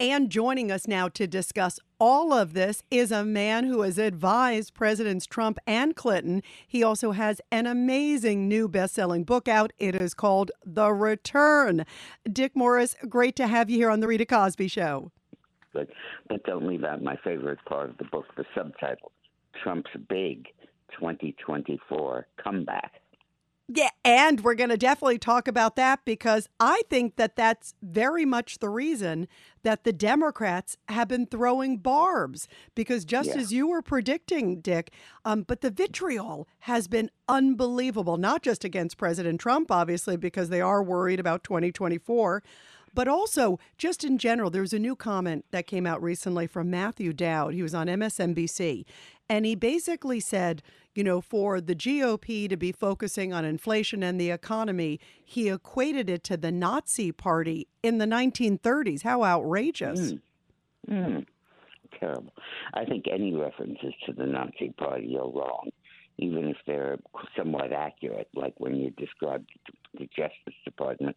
And joining us now to discuss all of this is a man who has advised Presidents Trump and Clinton. He also has an amazing new best selling book out. It is called The Return. Dick Morris, great to have you here on The Rita Cosby Show. But, but don't leave out my favorite part of the book, the subtitle Trump's Big 2024 Comeback. Yeah, and we're going to definitely talk about that because I think that that's very much the reason that the Democrats have been throwing barbs because just yeah. as you were predicting, Dick, um, but the vitriol has been unbelievable, not just against President Trump, obviously, because they are worried about 2024, but also just in general. There was a new comment that came out recently from Matthew Dowd. He was on MSNBC, and he basically said, you know, for the GOP to be focusing on inflation and the economy, he equated it to the Nazi Party in the 1930s. How outrageous! Mm. Mm. Terrible. I think any references to the Nazi Party are wrong, even if they're somewhat accurate, like when you described the Justice Department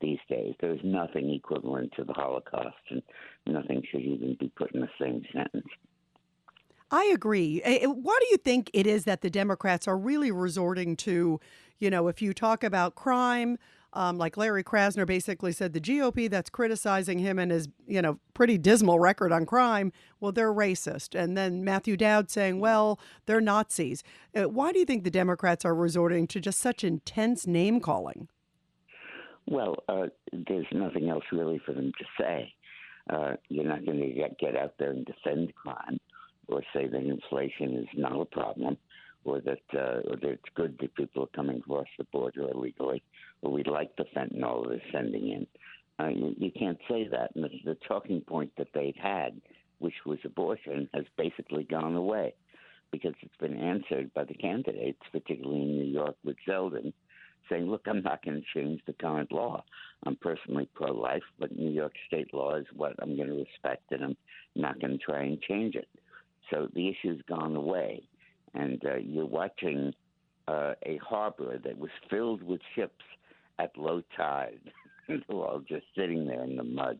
these days. There's nothing equivalent to the Holocaust, and nothing should even be put in the same sentence. I agree. Why do you think it is that the Democrats are really resorting to, you know, if you talk about crime, um, like Larry Krasner basically said, the GOP that's criticizing him and his, you know, pretty dismal record on crime, well, they're racist. And then Matthew Dowd saying, well, they're Nazis. Uh, why do you think the Democrats are resorting to just such intense name calling? Well, uh, there's nothing else really for them to say. Uh, you're not going to get, get out there and defend crime or say that inflation is not a problem, or that uh, or that it's good that people are coming across the border illegally, or we like the fentanyl they're sending in. Uh, you, you can't say that. And the, the talking point that they've had, which was abortion, has basically gone away because it's been answered by the candidates, particularly in New York with Zeldin, saying, look, I'm not going to change the current law. I'm personally pro life, but New York state law is what I'm going to respect, and I'm not going to try and change it. So the issue's gone away. And uh, you're watching uh, a harbor that was filled with ships at low tide. They're all just sitting there in the mud.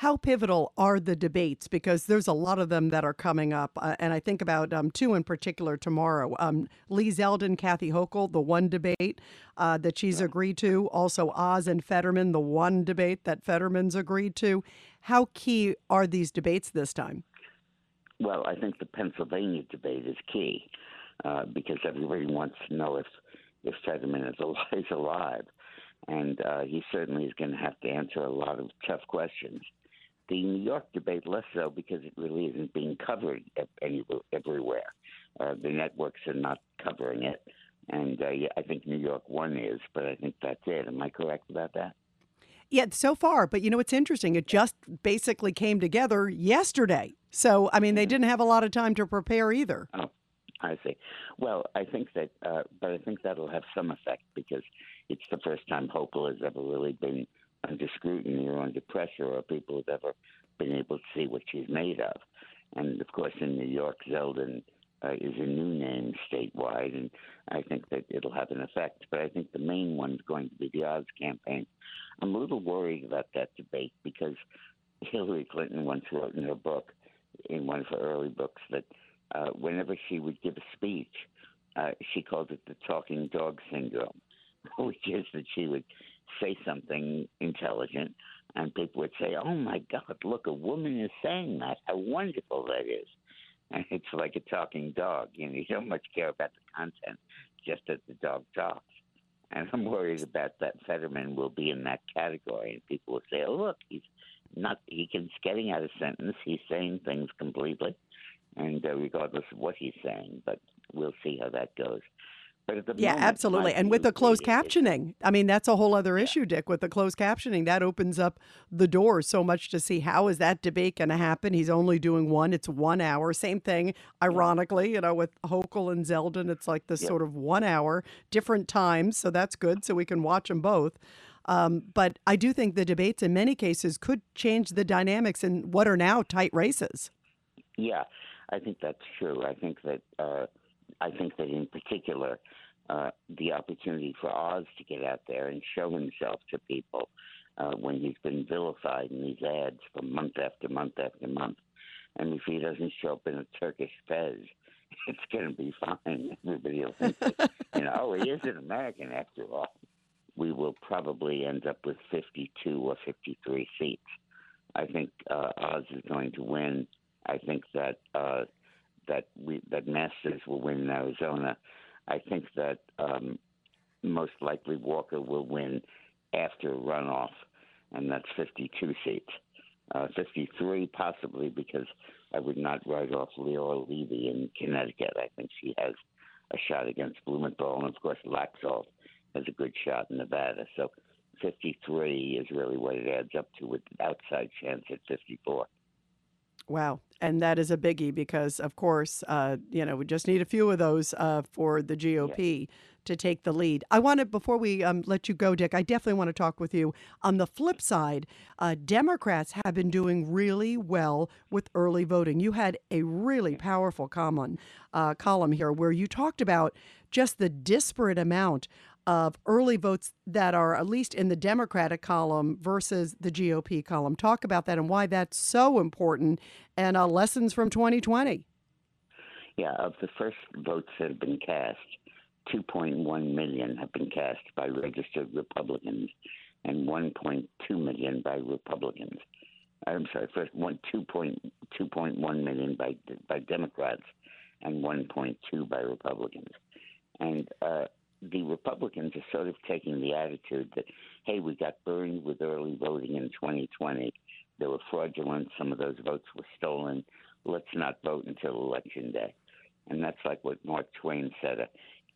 How pivotal are the debates? Because there's a lot of them that are coming up. Uh, and I think about um, two in particular tomorrow um, Lee Zeldin, Kathy Hochul, the one debate uh, that she's agreed to. Also, Oz and Fetterman, the one debate that Fetterman's agreed to. How key are these debates this time? Well, I think the Pennsylvania debate is key uh, because everybody wants to know if if Fetterman is alive, is alive, and uh, he certainly is going to have to answer a lot of tough questions. The New York debate less so because it really isn't being covered anywhere, everywhere. Uh, the networks are not covering it, and uh, yeah, I think New York one is, but I think that's it. Am I correct about that? Yeah, so far. But you know, it's interesting. It just basically came together yesterday. So, I mean, they didn't have a lot of time to prepare either. Oh, I see. Well, I think that, uh, but I think that'll have some effect because it's the first time Hochul has ever really been under scrutiny or under pressure, or people have ever been able to see what she's made of. And of course, in New York, Zeldin uh, is a new name statewide, and I think that it'll have an effect. But I think the main one is going to be the Oz campaign. I'm a little worried about that debate because Hillary Clinton once wrote in her book, in one of her early books, that uh, whenever she would give a speech, uh, she called it the talking dog syndrome, which is that she would say something intelligent, and people would say, "Oh my God, look, a woman is saying that. How wonderful that is!" And it's like a talking dog. You know, you don't much care about the content, just that the dog talks. And I'm worried about that Fetterman will be in that category, and people will say, "Oh, look, he's not. He can getting out a sentence. He's saying things completely, and uh, regardless of what he's saying." But we'll see how that goes. But at the yeah, moment, absolutely. And with the closed captioning, I mean, that's a whole other yeah. issue, Dick. With the closed captioning, that opens up the door so much to see how is that debate going to happen. He's only doing one; it's one hour. Same thing, ironically, you know, with Hochul and Zeldin, it's like this sort of one hour, different times. So that's good, so we can watch them both. Um, but I do think the debates, in many cases, could change the dynamics in what are now tight races. Yeah, I think that's true. I think that. Uh, I think that in particular, uh, the opportunity for Oz to get out there and show himself to people uh, when he's been vilified in these ads for month after month after month. And if he doesn't show up in a Turkish fez, it's going to be fine. Everybody will think, you know, oh, he is an American after all. We will probably end up with 52 or 53 seats. I think uh, Oz is going to win. I think that uh, that we that Masters will win in Arizona. I think that um, most likely Walker will win after runoff, and that's 52 seats. Uh, 53 possibly because I would not write off Leora Levy in Connecticut. I think she has a shot against Blumenthal, and of course Laxalt has a good shot in Nevada. So 53 is really what it adds up to with outside chance at 54. Wow. And that is a biggie because, of course, uh, you know, we just need a few of those uh, for the GOP yeah. to take the lead. I want to, before we um, let you go, Dick, I definitely want to talk with you. On the flip side, uh, Democrats have been doing really well with early voting. You had a really powerful column, uh, column here where you talked about just the disparate amount of early votes that are at least in the Democratic column versus the GOP column. Talk about that and why that's so important and uh, lessons from 2020. Yeah, of the first votes that have been cast, 2.1 million have been cast by registered Republicans and 1.2 million by Republicans. I'm sorry, first one 2.2.1 million by by Democrats and 1.2 by Republicans. And uh, the Republicans are sort of taking the attitude that, hey, we got burned with early voting in 2020. There were fraudulent. Some of those votes were stolen. Let's not vote until election day. And that's like what Mark Twain said. A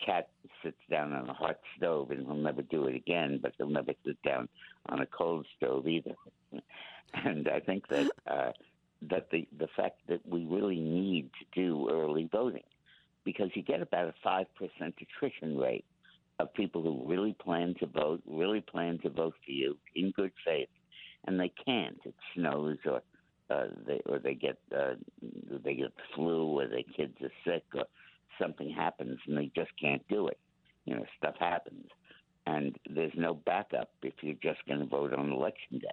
cat sits down on a hot stove and he'll never do it again, but he'll never sit down on a cold stove either. and I think that uh, that the the fact that we really need to do early voting because you get about a 5% attrition rate of people who really plan to vote, really plan to vote for you in good faith, and they can't. It snows or uh, they or they get uh, they get the flu or their kids are sick or something happens and they just can't do it. You know, stuff happens, and there's no backup if you're just going to vote on election day.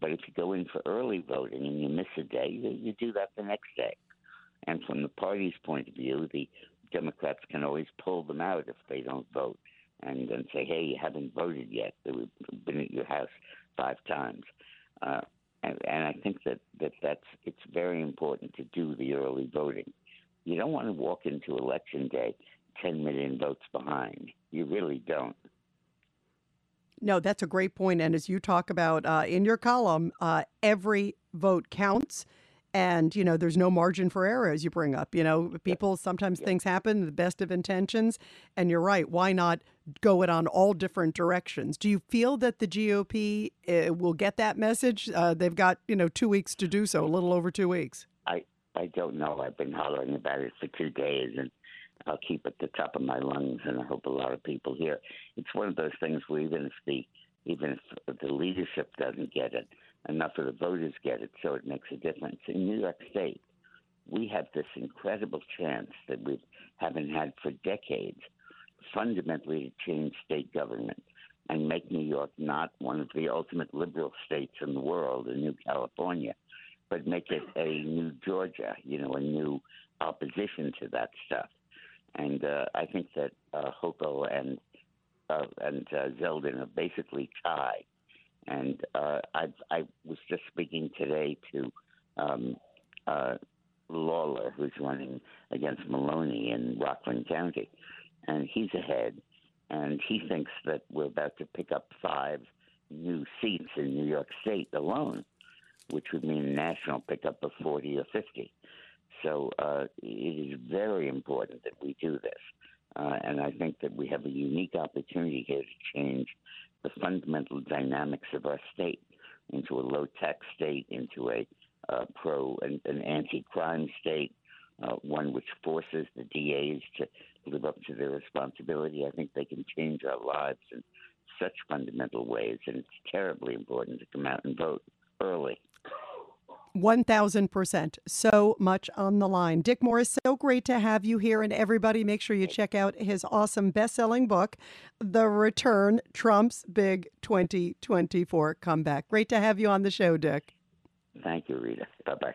But if you go in for early voting and you miss a day, you, you do that the next day. And from the party's point of view, the Democrats can always pull them out if they don't vote and then say, hey, you haven't voted yet. We've been at your house five times. Uh, and, and I think that, that that's it's very important to do the early voting. You don't want to walk into election day 10 million votes behind. You really don't. No, that's a great point. And as you talk about uh, in your column, uh, every vote counts and you know there's no margin for error as you bring up you know people sometimes things happen the best of intentions and you're right why not go it on all different directions? Do you feel that the gop uh, will get that message? Uh, they've got you know two weeks to do so a little over two weeks. I i don't know. I've been hollering about it for two days and i'll keep at the top of my lungs and i hope a lot of people hear. It's one of those things where even if the even if the leadership doesn't get it enough of the voters get it so it makes a difference. In New York State, we have this incredible chance that we haven't had for decades fundamentally to change state government and make New York not one of the ultimate liberal states in the world, a new California, but make it a new Georgia, you know, a new opposition to that stuff. And uh, I think that uh, Hochul and uh, and uh, Zeldin are basically tied and uh, I, I was just speaking today to um, uh, Lawler, who's running against Maloney in Rockland County, and he's ahead. And he thinks that we're about to pick up five new seats in New York State alone, which would mean a national pickup of 40 or 50. So uh, it is very important that we do this. Uh, and I think that we have a unique opportunity here to change the fundamental dynamics of our state into a low tax state, into a uh, pro and an anti crime state, uh, one which forces the DAs to live up to their responsibility. I think they can change our lives in such fundamental ways, and it's terribly important to come out and vote early. 1000%. So much on the line. Dick Morris, so great to have you here. And everybody, make sure you check out his awesome best selling book, The Return Trump's Big 2024 Comeback. Great to have you on the show, Dick. Thank you, Rita. Bye bye.